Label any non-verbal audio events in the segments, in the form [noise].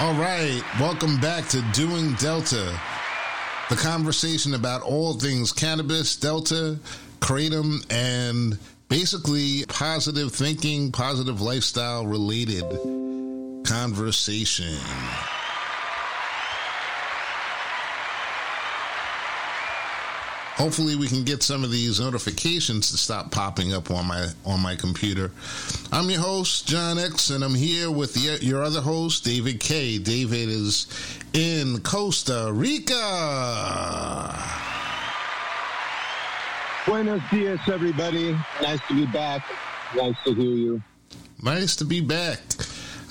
All right, welcome back to Doing Delta, the conversation about all things cannabis, Delta, Kratom, and basically positive thinking, positive lifestyle related conversation. Hopefully we can get some of these notifications to stop popping up on my on my computer. I'm your host John X and I'm here with the, your other host David K. David is in Costa Rica. Buenos dias everybody. Nice to be back. Nice to hear you. Nice to be back.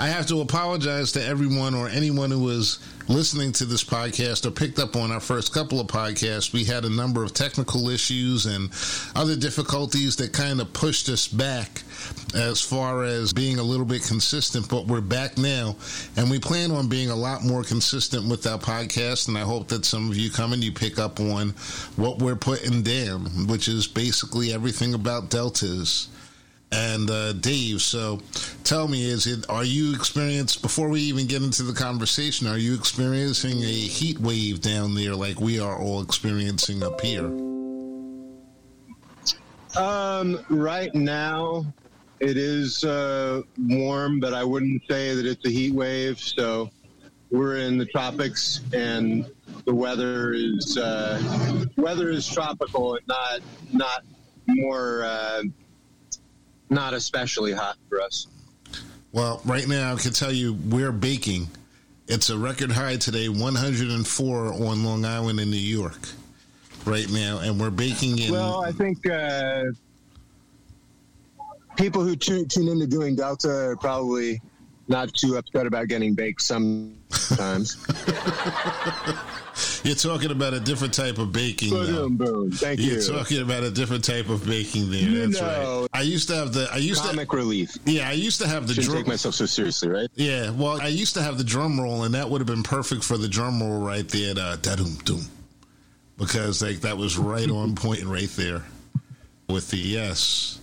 I have to apologize to everyone or anyone who was listening to this podcast or picked up on our first couple of podcasts. We had a number of technical issues and other difficulties that kind of pushed us back as far as being a little bit consistent, but we're back now and we plan on being a lot more consistent with our podcast. And I hope that some of you come and you pick up on what we're putting down, which is basically everything about deltas and uh, Dave. So, tell me, is it are you experienced before we even get into the conversation? Are you experiencing a heat wave down there like we are all experiencing up here? Um, right now, it is uh, warm, but I wouldn't say that it's a heat wave. So, we're in the tropics, and the weather is uh, weather is tropical and not not more uh, not especially hot for us. Well, right now I can tell you we're baking. It's a record high today, 104 on Long Island in New York, right now, and we're baking in. Well, I think uh, people who tune, tune into doing Delta are probably not too upset about getting baked sometimes. [laughs] You're talking about a different type of baking. Boom, boom. Thank You're you. talking about a different type of baking there. You That's know. right. I used to have the. I used Comic to. relief. Yeah, I used to have the Shouldn't drum. take myself so seriously, right? Yeah, well, I used to have the drum roll, and that would have been perfect for the drum roll right there. Uh, da-dum, dum, because like that was right on [laughs] point right there with the yes.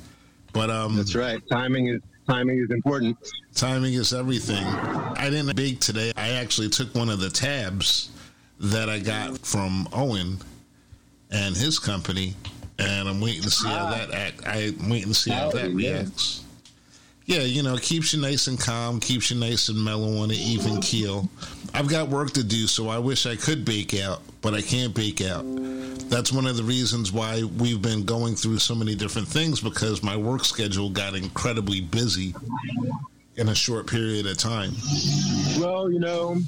But um, That's right. Timing is timing is important. Timing is everything. I didn't bake today. I actually took one of the tabs that I got from Owen and his company, and I'm waiting to see how ah. that act. I'm waiting to see how that reacts. Yeah, you know, keeps you nice and calm, keeps you nice and mellow on an even keel. I've got work to do, so I wish I could bake out, but I can't bake out. That's one of the reasons why we've been going through so many different things because my work schedule got incredibly busy in a short period of time. Well, you know,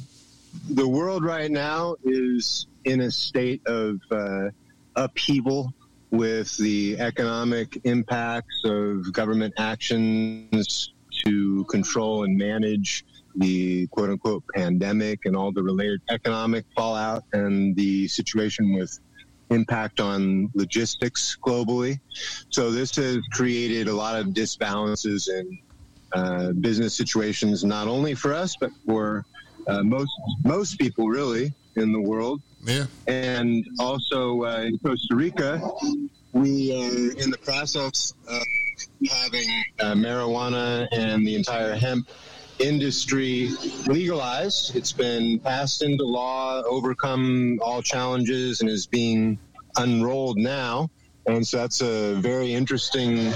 the world right now is in a state of uh, upheaval with the economic impacts of government actions to control and manage the quote unquote pandemic and all the related economic fallout and the situation with impact on logistics globally. So this has created a lot of disbalances in uh, business situations, not only for us, but for uh, most most people really in the world. Yeah. And also uh, in Costa Rica, we are in the process of having uh, marijuana and the entire hemp industry legalized. It's been passed into law, overcome all challenges, and is being unrolled now. And so that's a very interesting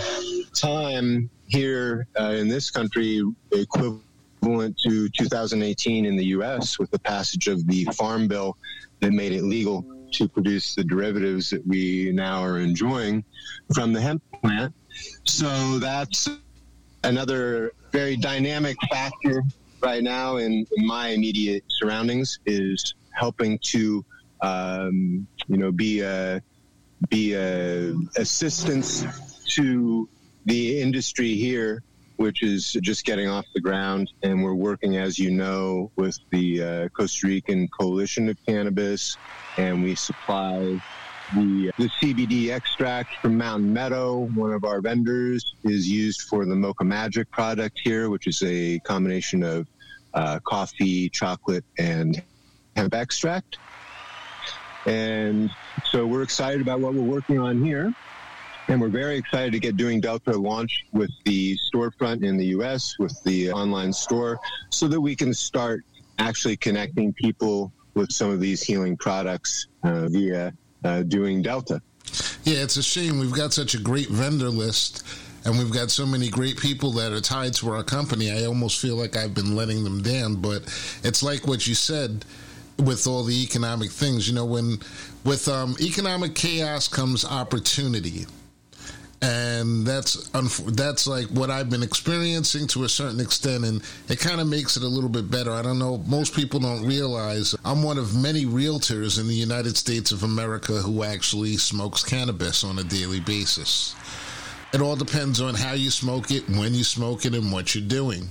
time here uh, in this country, equivalent to 2018 in the U.S. with the passage of the Farm Bill that made it legal to produce the derivatives that we now are enjoying from the hemp plant. So that's another very dynamic factor right now in, in my immediate surroundings is helping to um, you know be a be a assistance to the industry here which is just getting off the ground and we're working as you know with the uh, Costa Rican coalition of cannabis and we supply the, the CBD extract from Mountain Meadow, one of our vendors, is used for the Mocha Magic product here, which is a combination of uh, coffee, chocolate, and hemp extract. And so we're excited about what we're working on here. And we're very excited to get doing Delta launch with the storefront in the US, with the online store, so that we can start actually connecting people with some of these healing products uh, via uh, doing Delta. Yeah, it's a shame. We've got such a great vendor list and we've got so many great people that are tied to our company. I almost feel like I've been letting them down, but it's like what you said with all the economic things. You know, when with um, economic chaos comes opportunity and that's that's like what I've been experiencing to a certain extent, and it kind of makes it a little bit better. I don't know. Most people don't realize I'm one of many realtors in the United States of America who actually smokes cannabis on a daily basis. It all depends on how you smoke it, when you smoke it, and what you're doing.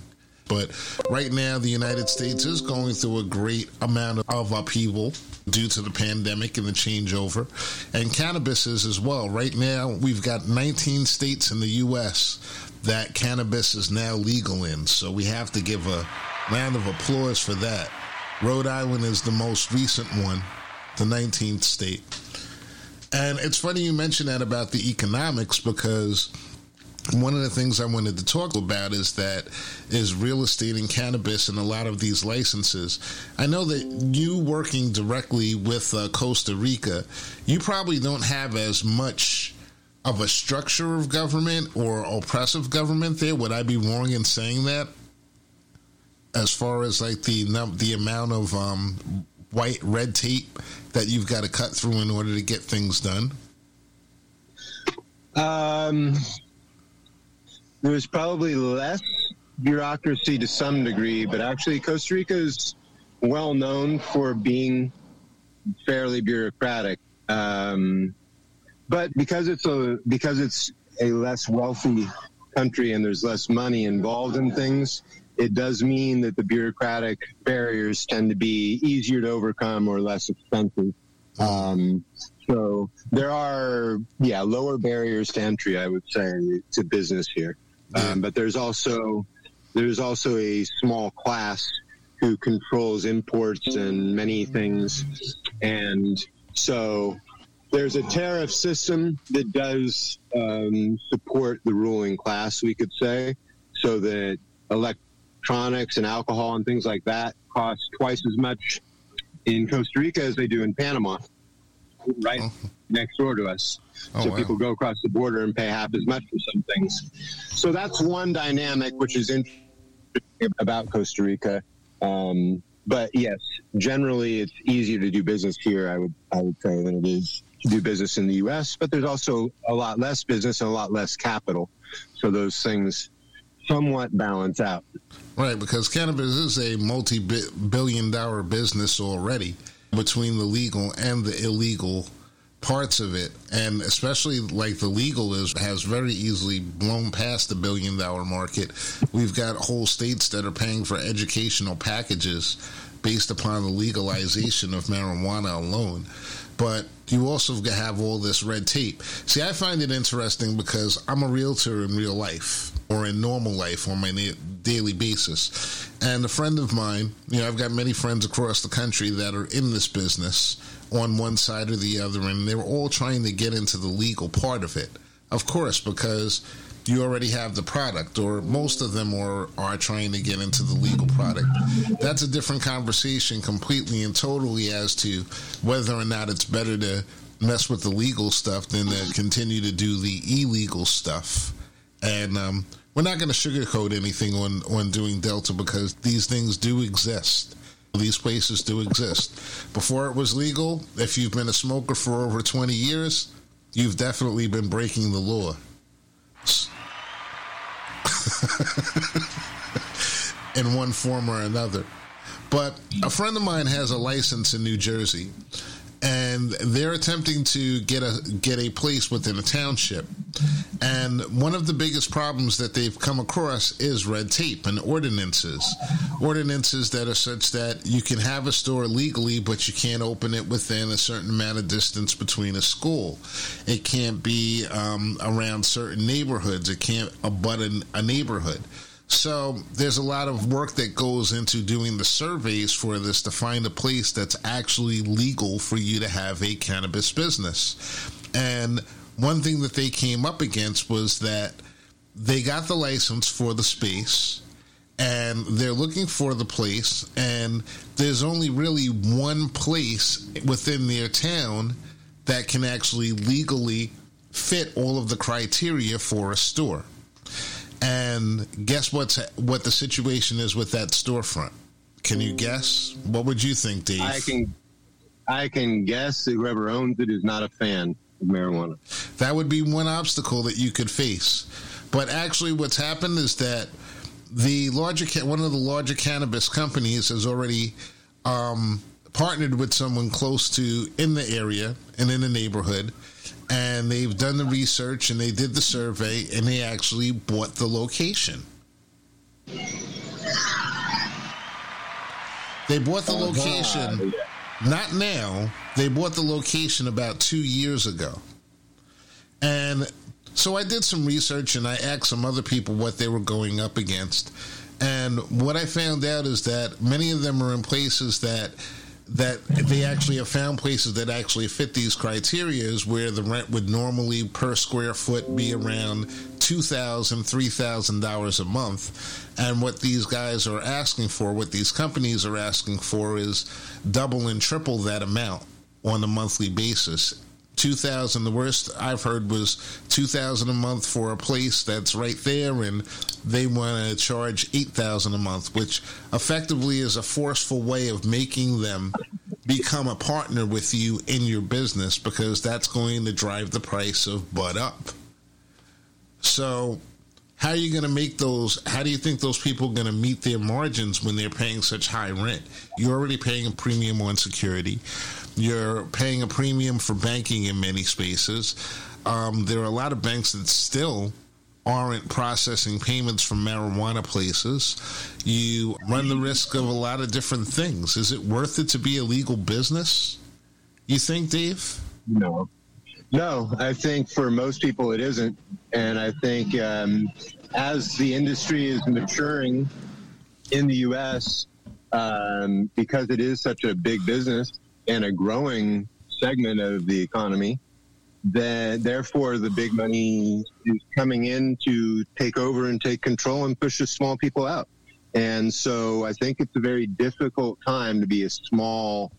But right now, the United States is going through a great amount of upheaval due to the pandemic and the changeover, and cannabis is as well. Right now, we've got 19 states in the U.S. that cannabis is now legal in, so we have to give a round of applause for that. Rhode Island is the most recent one, the 19th state. And it's funny you mention that about the economics because one of the things I wanted to talk about is that is real estate and cannabis and a lot of these licenses. I know that you working directly with uh, Costa Rica, you probably don't have as much of a structure of government or oppressive government there. Would I be wrong in saying that? As far as like the the amount of um, white red tape that you've got to cut through in order to get things done? Um, there's probably less bureaucracy to some degree, but actually Costa Rica is well known for being fairly bureaucratic. Um, but because it's a because it's a less wealthy country and there's less money involved in things, it does mean that the bureaucratic barriers tend to be easier to overcome or less expensive. Um, so there are, yeah, lower barriers to entry, I would say, to business here. Um, but there's also there's also a small class who controls imports and many things, and so there's a tariff system that does um, support the ruling class, we could say, so that electronics and alcohol and things like that cost twice as much in Costa Rica as they do in Panama, right oh. next door to us. Oh, so wow. people go across the border and pay half as much for some things. So that's one dynamic which is interesting about Costa Rica. Um, but yes, generally it's easier to do business here. I would I would say than it is to do business in the U.S. But there's also a lot less business and a lot less capital. So those things somewhat balance out. Right, because cannabis is a multi-billion dollar business already between the legal and the illegal parts of it, and especially like the legal is has very easily blown past the billion dollar market. We've got whole states that are paying for educational packages based upon the legalization of marijuana alone. But you also have all this red tape. See, I find it interesting because I'm a realtor in real life or in normal life on my daily basis. And a friend of mine, you know, I've got many friends across the country that are in this business on one side or the other, and they're all trying to get into the legal part of it. Of course, because you already have the product, or most of them are, are trying to get into the legal product. That's a different conversation completely and totally as to whether or not it's better to mess with the legal stuff than to continue to do the illegal stuff. And um, we're not going to sugarcoat anything on, on doing Delta because these things do exist. These places do exist. Before it was legal, if you've been a smoker for over 20 years, you've definitely been breaking the law. [laughs] In one form or another. But a friend of mine has a license in New Jersey and they're attempting to get a get a place within a township. And one of the biggest problems that they've come across is red tape and ordinances. Ordinances that are such that you can have a store legally, but you can't open it within a certain amount of distance between a school. It can't be um, around certain neighborhoods. It can't abut a, a neighborhood. So there's a lot of work that goes into doing the surveys for this to find a place that's actually legal for you to have a cannabis business. And one thing that they came up against was that they got the license for the space and they're looking for the place, and there's only really one place within their town that can actually legally fit all of the criteria for a store. And guess what's what the situation is with that storefront? Can you guess? What would you think, Dave? I can I can guess that whoever owns it is not a fan of marijuana. That would be one obstacle that you could face. But actually, what's happened is that the larger one of the larger cannabis companies has already um, partnered with someone close to in the area and in the neighborhood and they've done the research and they did the survey and they actually bought the location. They bought the oh, location. Not now. They bought the location about two years ago. And so I did some research and I asked some other people what they were going up against. And what I found out is that many of them are in places that that they actually have found places that actually fit these criterias where the rent would normally per square foot be around two thousand, three thousand dollars a month. And what these guys are asking for, what these companies are asking for is double and triple that amount on a monthly basis two thousand. The worst I've heard was two thousand a month for a place that's right there, and they want to charge eight thousand a month, which effectively is a forceful way of making them become a partner with you in your business because that's going to drive the price of bud up. So how are you going to make those how do you think those people are going to meet their margins when they're paying such high rent you're already paying a premium on security you're paying a premium for banking in many spaces. Um, there are a lot of banks that still aren't processing payments from marijuana places. You run the risk of a lot of different things. Is it worth it to be a legal business? You think, Dave? No. No, I think for most people it isn't. And I think um, as the industry is maturing in the U.S., um, because it is such a big business, and a growing segment of the economy, That therefore the big money is coming in to take over and take control and push the small people out. And so I think it's a very difficult time to be a small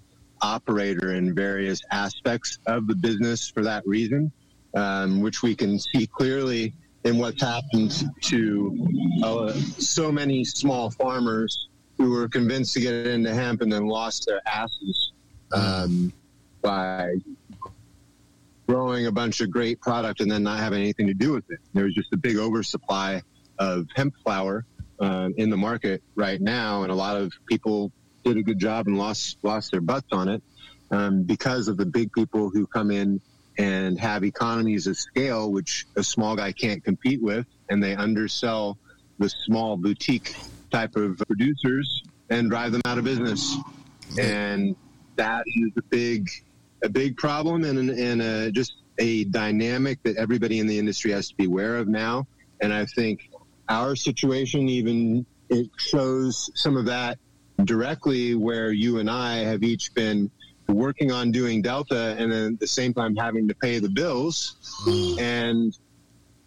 operator in various aspects of the business for that reason, um, which we can see clearly in what's happened to uh, so many small farmers who were convinced to get into hemp and then lost their asses um, by growing a bunch of great product and then not having anything to do with it. There's just a big oversupply of hemp flower uh, in the market right now, and a lot of people did a good job and lost lost their butts on it um, because of the big people who come in and have economies of scale, which a small guy can't compete with, and they undersell the small boutique type of producers and drive them out of business. And that is a big a big problem and and a, just a dynamic that everybody in the industry has to be aware of now. And I think our situation even it shows some of that directly where you and I have each been working on doing Delta and then at the same time having to pay the bills. And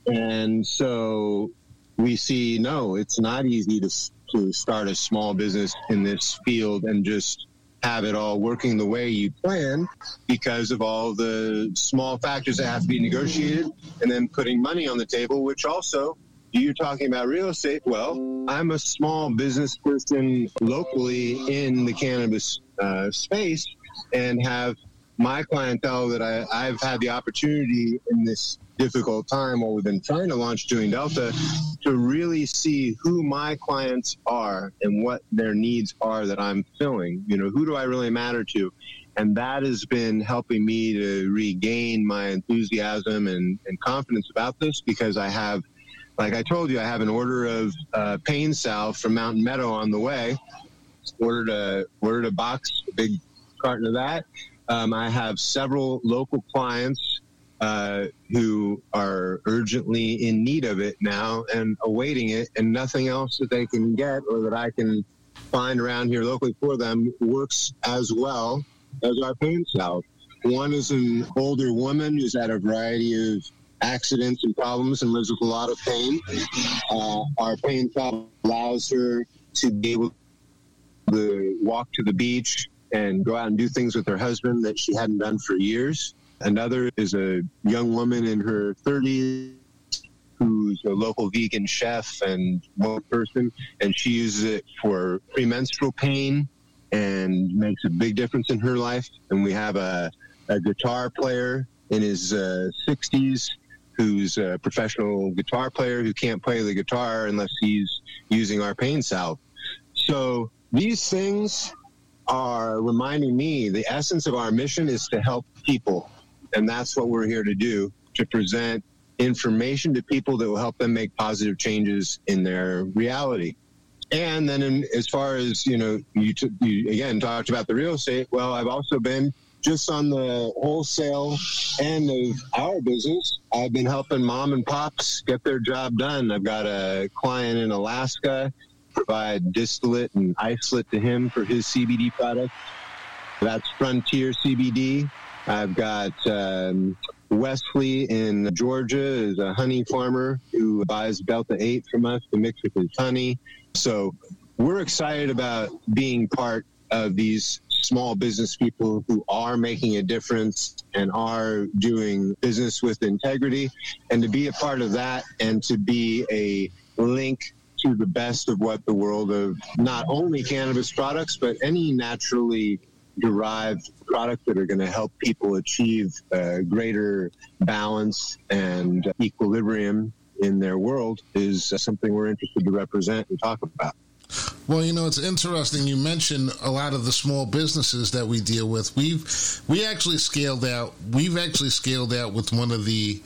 and so we see no, it's not easy to to start a small business in this field and just have it all working the way you plan because of all the small factors that have to be negotiated and then putting money on the table, which also you're talking about real estate. Well, I'm a small business person locally in the cannabis uh, space and have my clientele that I, I've had the opportunity in this difficult time while we've been trying to launch Doing Delta to really see who my clients are and what their needs are that I'm filling. You know, who do I really matter to? And that has been helping me to regain my enthusiasm and, and confidence about this because I have, like I told you, I have an order of uh, pain salve from Mountain Meadow on the way. Ordered a ordered a box, a big carton of that. Um, I have several local clients uh, who are urgently in need of it now and awaiting it, and nothing else that they can get or that I can find around here locally for them works as well as our pain salve. One is an older woman who's had a variety of accidents and problems and lives with a lot of pain. Uh, our pain problem allows her to be able to walk to the beach and go out and do things with her husband that she hadn't done for years. Another is a young woman in her 30s who's a local vegan chef and one person, and she uses it for premenstrual pain and makes a big difference in her life. And we have a, a guitar player in his uh, 60s who's a professional guitar player who can't play the guitar unless he's using our pain salve. So these things are reminding me the essence of our mission is to help people. And that's what we're here to do to present information to people that will help them make positive changes in their reality. And then, in, as far as you know, you, t- you again talked about the real estate. Well, I've also been just on the wholesale end of our business. I've been helping mom and pops get their job done. I've got a client in Alaska, provide distillate and isolate to him for his CBD product. That's Frontier CBD. I've got um, Wesley in Georgia is a honey farmer who buys Delta 8 from us to mix with his honey. So we're excited about being part of these small business people who are making a difference and are doing business with integrity. And to be a part of that and to be a link to the best of what the world of not only cannabis products, but any naturally derived products that are going to help people achieve uh, greater balance and equilibrium in their world is uh, something we're interested to represent and talk about. Well, you know, it's interesting. You mentioned a lot of the small businesses that we deal with. We've we actually scaled out. We've actually scaled out with one of the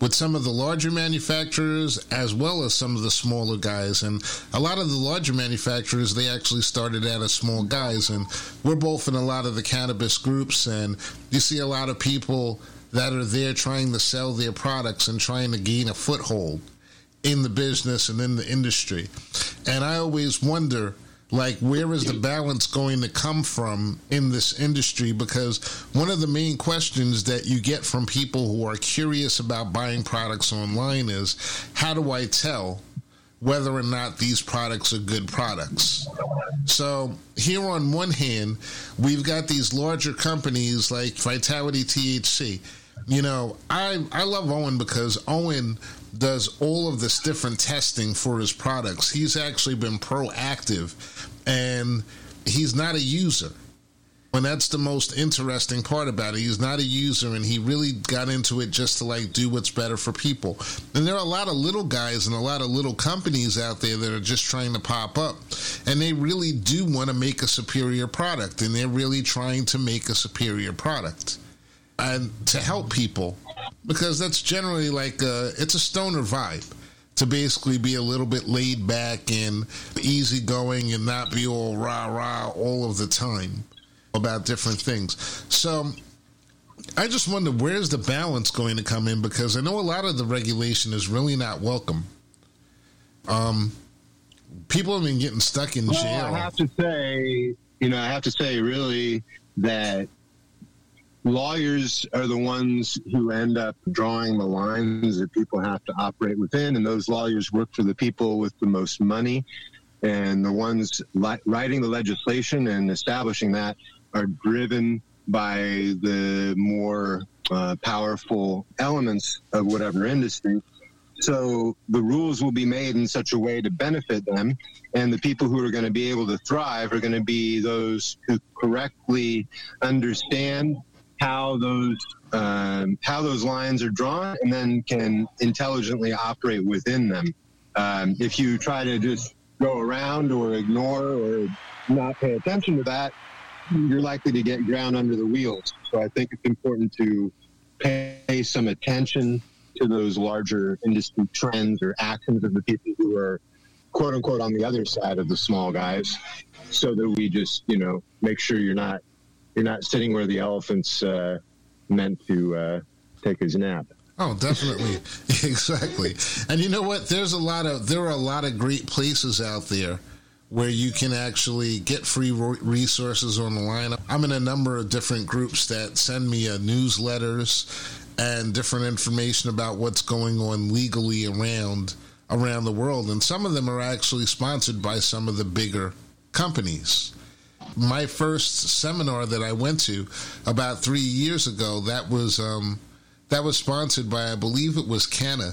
with some of the larger manufacturers as well as some of the smaller guys. And a lot of the larger manufacturers, they actually started out as small guys. And we're both in a lot of the cannabis groups, and you see a lot of people that are there trying to sell their products and trying to gain a foothold in the business and in the industry. And I always wonder like where is the balance going to come from in this industry because one of the main questions that you get from people who are curious about buying products online is how do I tell whether or not these products are good products. So, here on one hand, we've got these larger companies like Vitality THC. You know, I I love Owen because Owen does all of this different testing for his products. He's actually been proactive and he's not a user. And that's the most interesting part about it. He's not a user and he really got into it just to like do what's better for people. And there are a lot of little guys and a lot of little companies out there that are just trying to pop up. And they really do want to make a superior product and they're really trying to make a superior product and to help people because that's generally like a, it's a stoner vibe to basically be a little bit laid back and easygoing and not be all rah rah all of the time about different things. So I just wonder where's the balance going to come in because I know a lot of the regulation is really not welcome. Um, people have been getting stuck in jail. Well, I have to say, you know, I have to say, really, that lawyers are the ones who end up drawing the lines that people have to operate within, and those lawyers work for the people with the most money. And the ones li- writing the legislation and establishing that are driven by the more uh, powerful elements of whatever industry. So the rules will be made in such a way to benefit them. And the people who are going to be able to thrive are going to be those who correctly understand how those um, how those lines are drawn, and then can intelligently operate within them. Um, if you try to just go around or ignore or not pay attention to that, you're likely to get ground under the wheels. So I think it's important to pay some attention to those larger industry trends or actions of the people who are quote unquote on the other side of the small guys so that we just you know make sure you're not you're not sitting where the elephant's uh, meant to uh, take his nap. Oh, definitely, [laughs] [laughs] exactly. And you know what? There's a lot of there are a lot of great places out there where you can actually get free resources on the line. I'm in a number of different groups that send me uh, newsletters and different information about what's going on legally around around the world. And some of them are actually sponsored by some of the bigger companies. My first seminar that I went to about three years ago that was um, that was sponsored by I believe it was Canna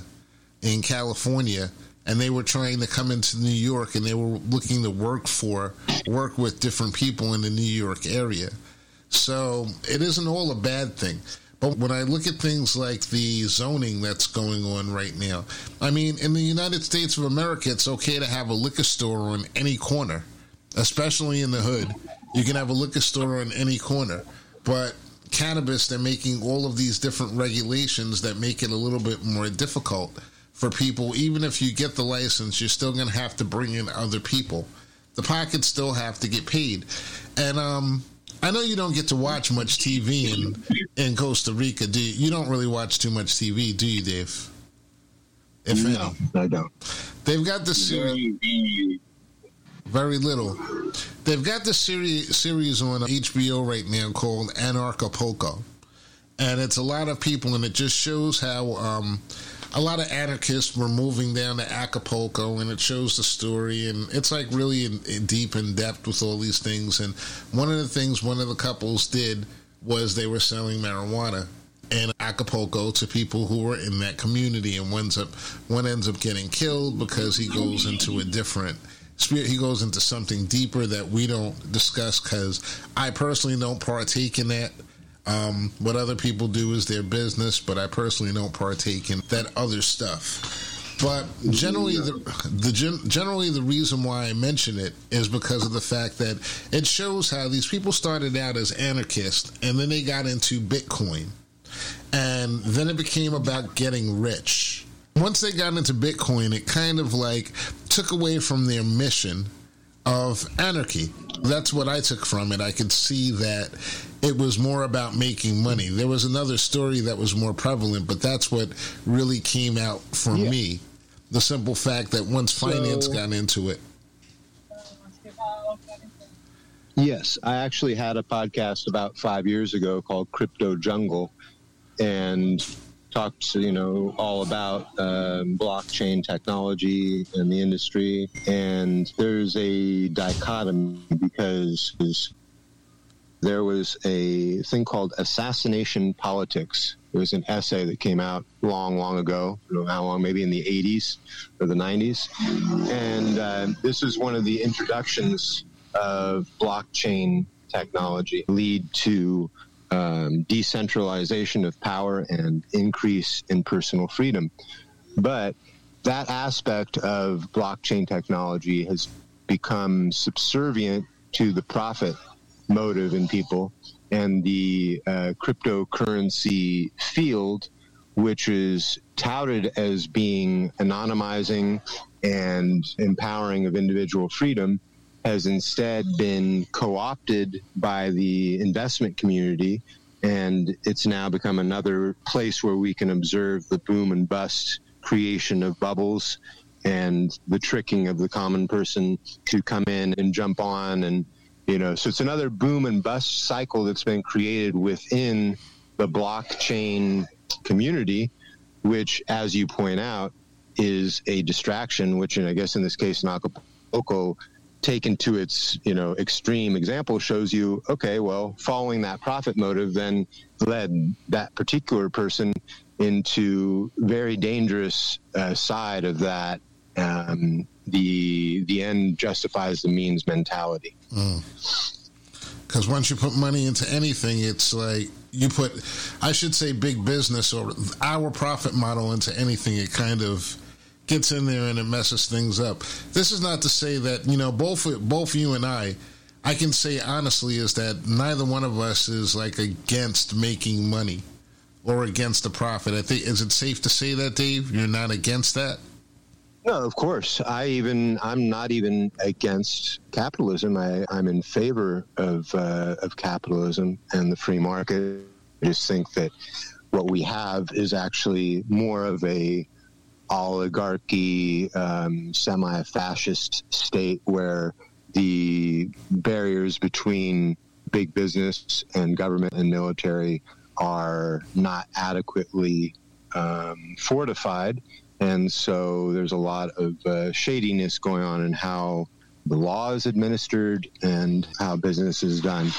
in California and they were trying to come into New York and they were looking to work for work with different people in the New York area. So it isn't all a bad thing. But when I look at things like the zoning that's going on right now, I mean, in the United States of America, it's okay to have a liquor store on any corner, especially in the hood. You can have a liquor store on any corner. But cannabis, they're making all of these different regulations that make it a little bit more difficult for people. Even if you get the license, you're still going to have to bring in other people. The pockets still have to get paid. And um, I know you don't get to watch much TV in in Costa Rica. Do you? you don't really watch too much TV, do you, Dave? If no, any. I don't. They've got the series. Very little. They've got the series series on HBO right now called Anarchapulco, and it's a lot of people, and it just shows how um, a lot of anarchists were moving down to Acapulco, and it shows the story, and it's like really in, in deep in depth with all these things. And one of the things one of the couples did was they were selling marijuana in Acapulco to people who were in that community, and one's up one ends up getting killed because he goes into a different spirit. He goes into something deeper that we don't discuss because I personally don't partake in that. Um, what other people do is their business, but I personally don't partake in that other stuff. But generally, the, the generally the reason why I mention it is because of the fact that it shows how these people started out as anarchists, and then they got into Bitcoin, and then it became about getting rich. Once they got into Bitcoin, it kind of like took away from their mission of anarchy. That's what I took from it. I could see that it was more about making money. There was another story that was more prevalent, but that's what really came out for yeah. me. The simple fact that once finance so, got into it. Yes, I actually had a podcast about five years ago called Crypto Jungle, and talked, you know, all about um, blockchain technology and the industry. And there's a dichotomy because there was a thing called assassination politics. It was an essay that came out long, long ago. I don't know how long, maybe in the 80s or the 90s. And uh, this is one of the introductions of blockchain technology lead to um, decentralization of power and increase in personal freedom. But that aspect of blockchain technology has become subservient to the profit motive in people and the uh, cryptocurrency field, which is touted as being anonymizing and empowering of individual freedom, has instead been co opted by the investment community. And it's now become another place where we can observe the boom and bust creation of bubbles and the tricking of the common person to come in and jump on. And, you know, so it's another boom and bust cycle that's been created within the blockchain community, which, as you point out, is a distraction, which, I guess in this case, in taken to its you know extreme example shows you okay well following that profit motive then led that particular person into very dangerous uh, side of that um, the the end justifies the means mentality because mm. once you put money into anything it's like you put i should say big business or our profit model into anything it kind of gets in there and it messes things up. This is not to say that you know both both you and I. I can say honestly is that neither one of us is like against making money or against the profit. I think is it safe to say that, Dave? You're not against that. No, of course. I even I'm not even against capitalism. I, I'm in favor of uh, of capitalism and the free market. I just think that what we have is actually more of a oligarchy, um, semi fascist state where the barriers between big business and government and military are not adequately um, fortified. And so there's a lot of uh, shadiness going on in how the law is administered and how business is done.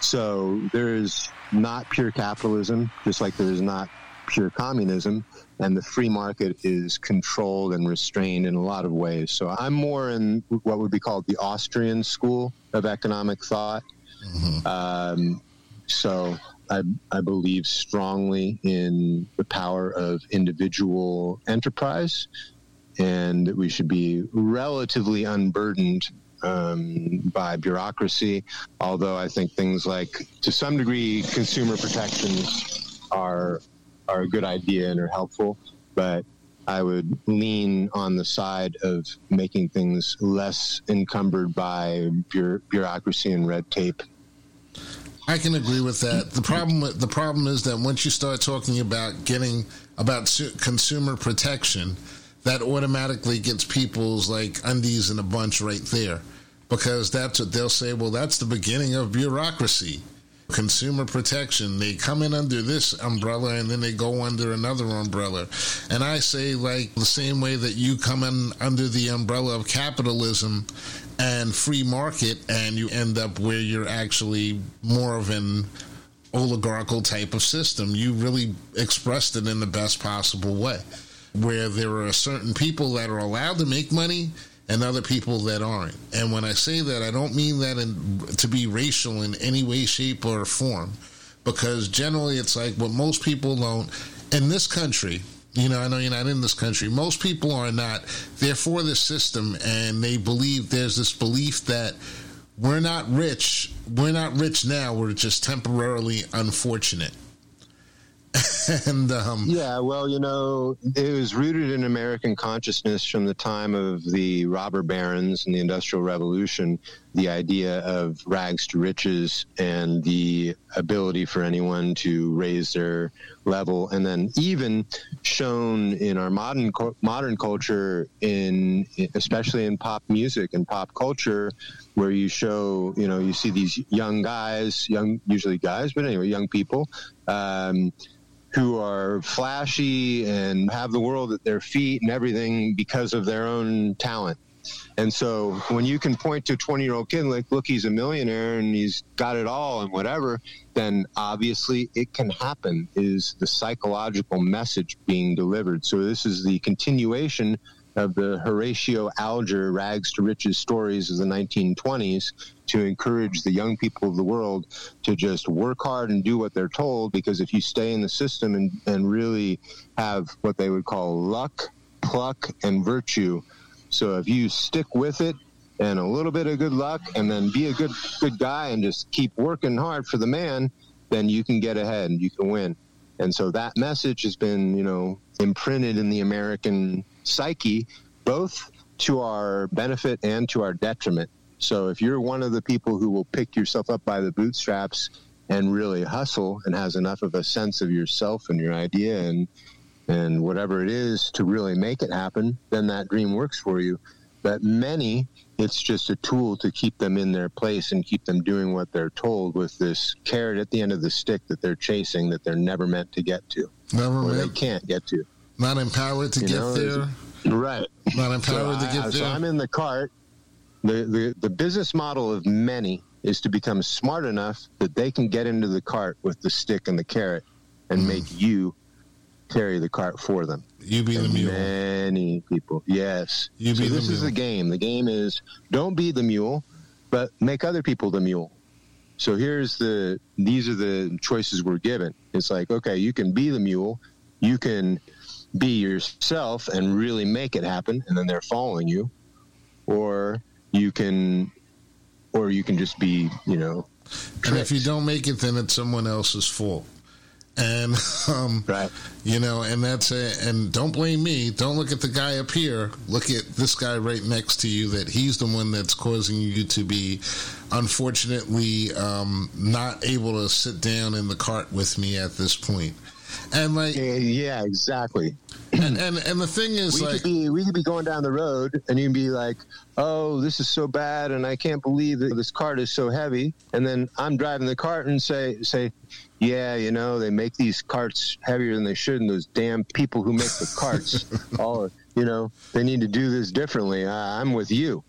So there is not pure capitalism, just like there is not pure communism, and the free market is controlled and restrained in a lot of ways. So I'm more in what would be called the Austrian school of economic thought. Mm-hmm. Um, so I, I believe strongly in the power of individual enterprise and that we should be relatively unburdened um, by bureaucracy. Although I think things like, to some degree, consumer protections are are a good idea and are helpful, but I would lean on the side of making things less encumbered by bureaucracy and red tape. I can agree with that. The problem the problem is that once you start talking about getting about consumer protection, that automatically gets people's like undies in a bunch right there, because that's what they'll say. Well, that's the beginning of bureaucracy, consumer protection. They come in under this umbrella and then they go under another umbrella, and I say like the same way that you come in under the umbrella of capitalism and free market, and you end up where you're actually more of an oligarchical type of system. You really expressed it in the best possible way, where there are certain people that are allowed to make money and other people that aren't. And when I say that, I don't mean that in, to be racial in any way, shape, or form, because generally it's like what most people don't in this country you know, I know you're not in this country. Most people are not. They're for the system, and they believe there's this belief that we're not rich. We're not rich now. We're just temporarily unfortunate. [laughs] and um, yeah, well, you know, it was rooted in American consciousness from the time of the robber barons and the Industrial Revolution. The idea of rags to riches and the ability for anyone to raise their level, and then even shown in our modern modern culture, in especially in pop music and pop culture, where you show, you know, you see these young guys, young usually guys, but anyway, young people. Um, who are flashy and have the world at their feet and everything because of their own talent. And so when you can point to a 20 year old kid like, look, he's a millionaire and he's got it all and whatever, then obviously it can happen is the psychological message being delivered. So this is the continuation of the Horatio Alger rags to riches stories of the 1920s to encourage the young people of the world to just work hard and do what they're told. Because if you stay in the system and, and really have what they would call luck, pluck, and virtue, so if you stick with it and a little bit of good luck and then be a good good guy and just keep working hard for the man, then you can get ahead and you can win. And so that message has been, you know, imprinted in the American psyche, both to our benefit and to our detriment. So if you're one of the people who will pick yourself up by the bootstraps and really hustle and has enough of a sense of yourself and your idea and and whatever it is to really make it happen, then that dream works for you. But many, it's just a tool to keep them in their place and keep them doing what they're told with this carrot at the end of the stick that they're chasing that they're never meant to get to. Never or meant. they can't get to. Not empowered to you get know, there. Right. Not empowered so to get I, there. So I'm in the cart. The, the the business model of many is to become smart enough that they can get into the cart with the stick and the carrot and mm. make you carry the cart for them. You be and the mule. Many people, yes. You be so this is the game. The game is don't be the mule, but make other people the mule. So here's the these are the choices we're given. It's like okay, you can be the mule, you can be yourself and really make it happen and then they're following you. Or you can or you can just be you know. Tricked. and if you don't make it then it's someone else's fault. And [laughs] um, right. you know and that's it. And don't blame me. Don't look at the guy up here. Look at this guy right next to you that he's the one that's causing you to be unfortunately um, not able to sit down in the cart with me at this point And like, yeah, exactly. And, and and the thing is, we like, could be we could be going down the road, and you'd be like, "Oh, this is so bad, and I can't believe that this cart is so heavy." And then I'm driving the cart and say, "Say, yeah, you know, they make these carts heavier than they should, and those damn people who make the carts, [laughs] all you know, they need to do this differently." I'm with you.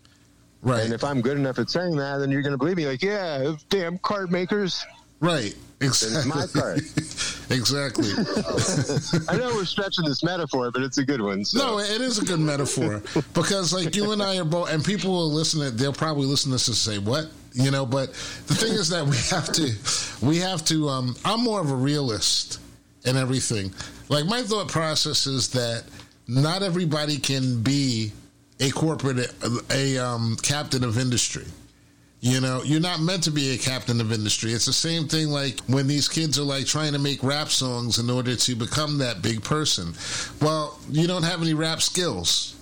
right, And if I'm good enough at saying that, then you're going to believe me. Like, yeah, damn cart makers. right, it's my cart. [laughs] exactly. [laughs] I know we're stretching this metaphor, but it's a good one. So. No, it is a good metaphor because, like, you and I are both, and people will listen. To, they'll probably listen to this and say, "What?" You know. But the thing is that we have to, we have to. Um, I'm more of a realist and everything. Like my thought process is that not everybody can be a corporate, a um, captain of industry. You know, you're not meant to be a captain of industry. It's the same thing like when these kids are like trying to make rap songs in order to become that big person. Well, you don't have any rap skills.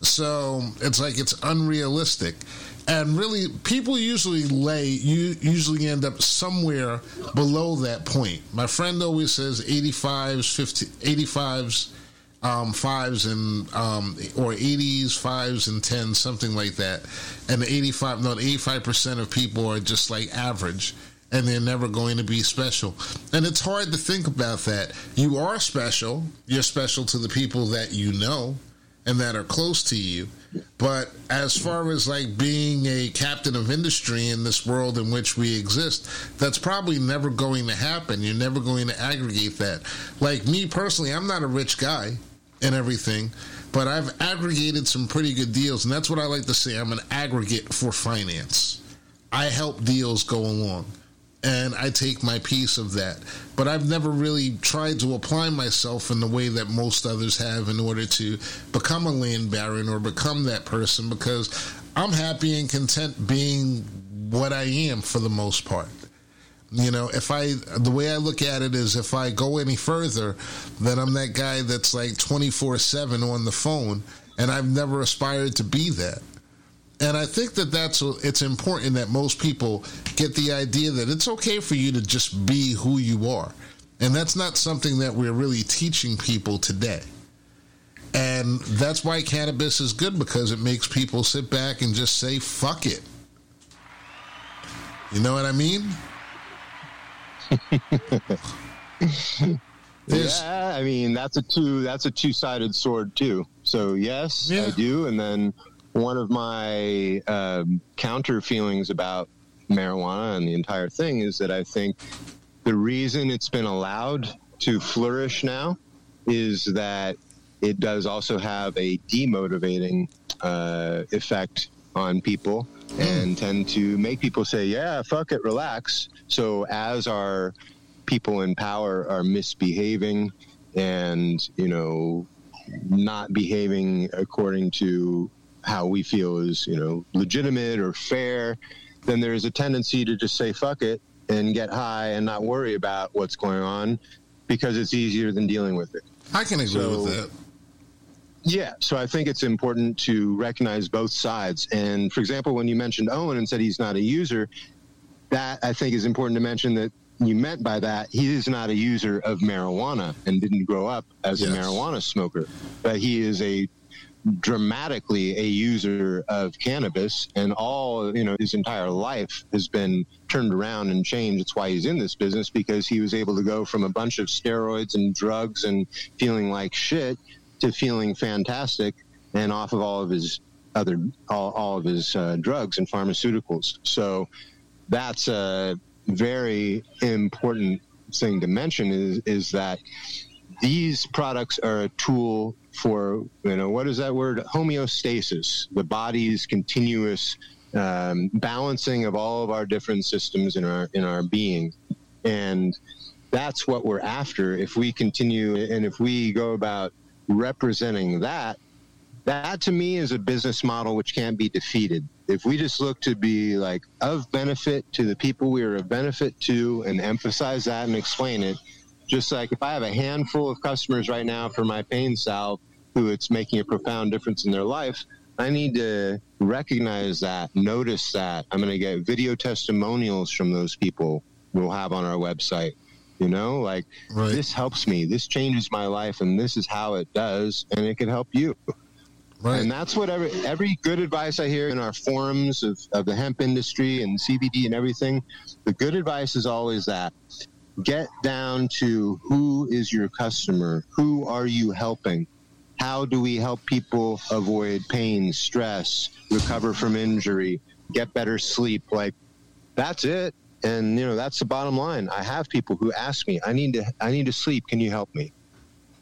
So it's like it's unrealistic. And really, people usually lay, you usually end up somewhere below that point. My friend always says 85s, 50, 85s, um, fives and um, or 80s, fives and tens, something like that. And the 85, no, 85 percent of people are just like average, and they're never going to be special. And it's hard to think about that. You are special. You're special to the people that you know and that are close to you. But as far as like being a captain of industry in this world in which we exist, that's probably never going to happen. You're never going to aggregate that. Like me personally, I'm not a rich guy and everything, but I've aggregated some pretty good deals. And that's what I like to say I'm an aggregate for finance. I help deals go along and I take my piece of that. But I've never really tried to apply myself in the way that most others have in order to become a land baron or become that person because I'm happy and content being what I am for the most part. You know, if I, the way I look at it is if I go any further, then I'm that guy that's like 24 7 on the phone, and I've never aspired to be that. And I think that that's it's important that most people get the idea that it's okay for you to just be who you are. And that's not something that we're really teaching people today. And that's why cannabis is good because it makes people sit back and just say, fuck it. You know what I mean? Yeah, I mean that's a two that's a two sided sword too. So yes, Yeah. I do. And then one of my um, counter feelings about marijuana and the entire thing is that I think the reason it's been allowed to flourish now is that it does also have a demotivating uh, effect on people and tend to make people say, "Yeah, fuck it, relax." So as our people in power are misbehaving and you know not behaving according to how we feel is you know legitimate or fair then there's a tendency to just say fuck it and get high and not worry about what's going on because it's easier than dealing with it I can agree So- with that. Yeah, so I think it's important to recognize both sides. And for example, when you mentioned Owen and said he's not a user, that I think is important to mention that you meant by that he is not a user of marijuana and didn't grow up as a marijuana smoker, but he is a dramatically a user of cannabis and all you know his entire life has been turned around and changed it's why he's in this business because he was able to go from a bunch of steroids and drugs and feeling like shit to feeling fantastic and off of all of his other all, all of his uh, drugs and pharmaceuticals. So that's a very important thing to mention is is that these products are a tool for you know what is that word? Homeostasis the body's continuous um, balancing of all of our different systems in our in our being. And that's what we're after. If we continue and if we go about representing that that to me is a business model which can't be defeated. If we just look to be like of benefit to the people we are of benefit to and emphasize that and explain it just like if i have a handful of customers right now for my pain salve who it's making a profound difference in their life i need to recognize that notice that. I'm going to get video testimonials from those people we'll have on our website You know, like Right. this helps me, this changes my life, and this is how it does, and it could help you. Right. And that's what every, every good advice I hear in our forums of, of the hemp industry and CBD and everything. The good advice is always that get down to who is your customer? Who are you helping? How do we help people avoid pain, stress, recover from injury, get better sleep? Like that's it. And you know, that's the bottom line. I have people who ask me, I need to I need to sleep, can you help me?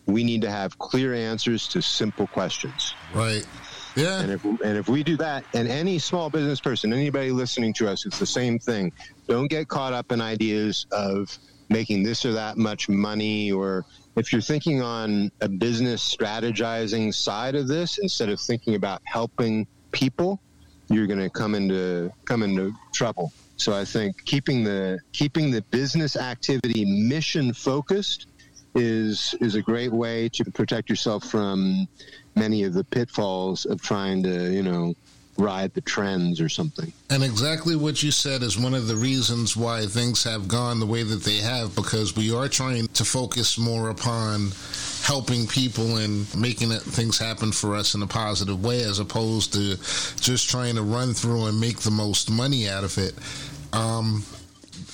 We need to have clear answers to simple questions. right. Yeah. And if and if we do that, and any small business person, anybody listening to us, it's the same thing. Don't get caught up in ideas of making this or that much money, or if you're thinking on a business strategizing side of this instead of thinking about helping people, you're going to come into come into trouble. So I think keeping the keeping the business activity mission focused is is a great way to protect yourself from many of the pitfalls of trying to you know ride the trends or something. And exactly what you said is one of the reasons why things have gone the way that they have because we are trying to focus more upon helping people and making it, things happen for us in a positive way as opposed to just trying to run through and make the most money out of it. Um,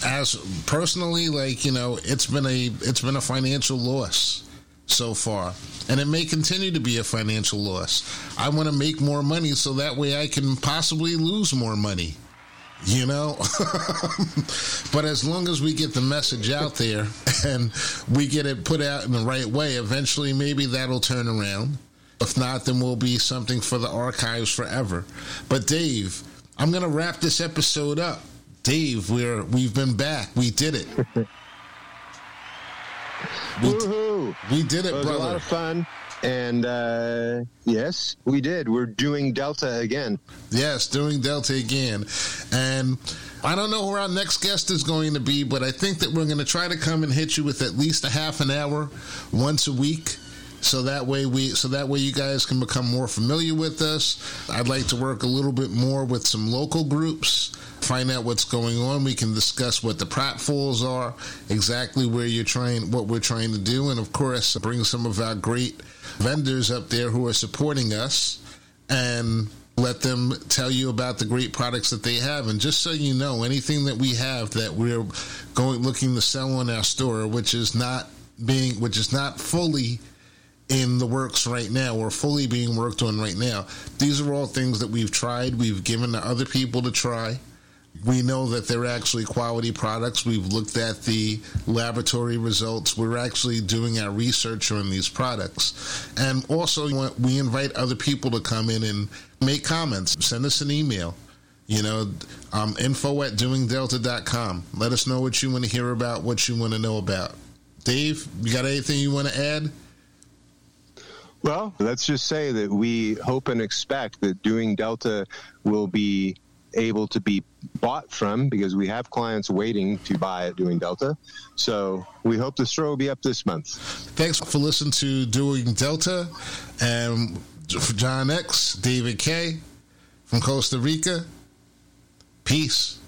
as personally, like you know, it's been a it's been a financial loss so far, and it may continue to be a financial loss. I want to make more money so that way I can possibly lose more money. You know, [laughs] but as long as we get the message out there [laughs] and we get it put out in the right way, eventually maybe that'll turn around. If not, then we'll be something for the archives forever. But Dave, I'm gonna wrap this episode up. Dave, we're we've been back. We did it. [laughs] We, Woohoo! we did it, It was a lot of fun. And uh, yes, we did. We're doing Delta again. Yes, doing Delta again. And I don't know who our next guest is going to be, but I think that we're going to try to come and hit you with at least a half an hour once a week. So that way we so that way you guys can become more familiar with us. I'd like to work a little bit more with some local groups, find out what's going on. We can discuss what the pratfalls are, exactly where you're trying what we're trying to do, and of course bring some of our great vendors up there who are supporting us and let them tell you about the great products that they have. And just so you know anything that we have that we're going looking to sell on our store which is not being which is not fully in the works right now or fully being worked on right now these are all things that we've tried. We've given to other people to try we know that they're actually quality products. We've looked at the laboratory results. We're actually doing our research on these products. And also, we invite other people to come in and make comments. Send us an email. You know, um, info at doingdelta.com. Let us know what you want to hear about, what you want to know about. Dave, you got anything you want to add? Well, let's just say that we hope and expect that doing Delta will be able to be bought from because we have clients waiting to buy at doing Delta. So we hope the store will be up this month. Thanks for listening to Doing Delta. And John X, David K from Costa Rica. Peace.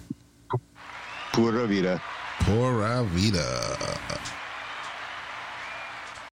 Pura vida. Pura vida.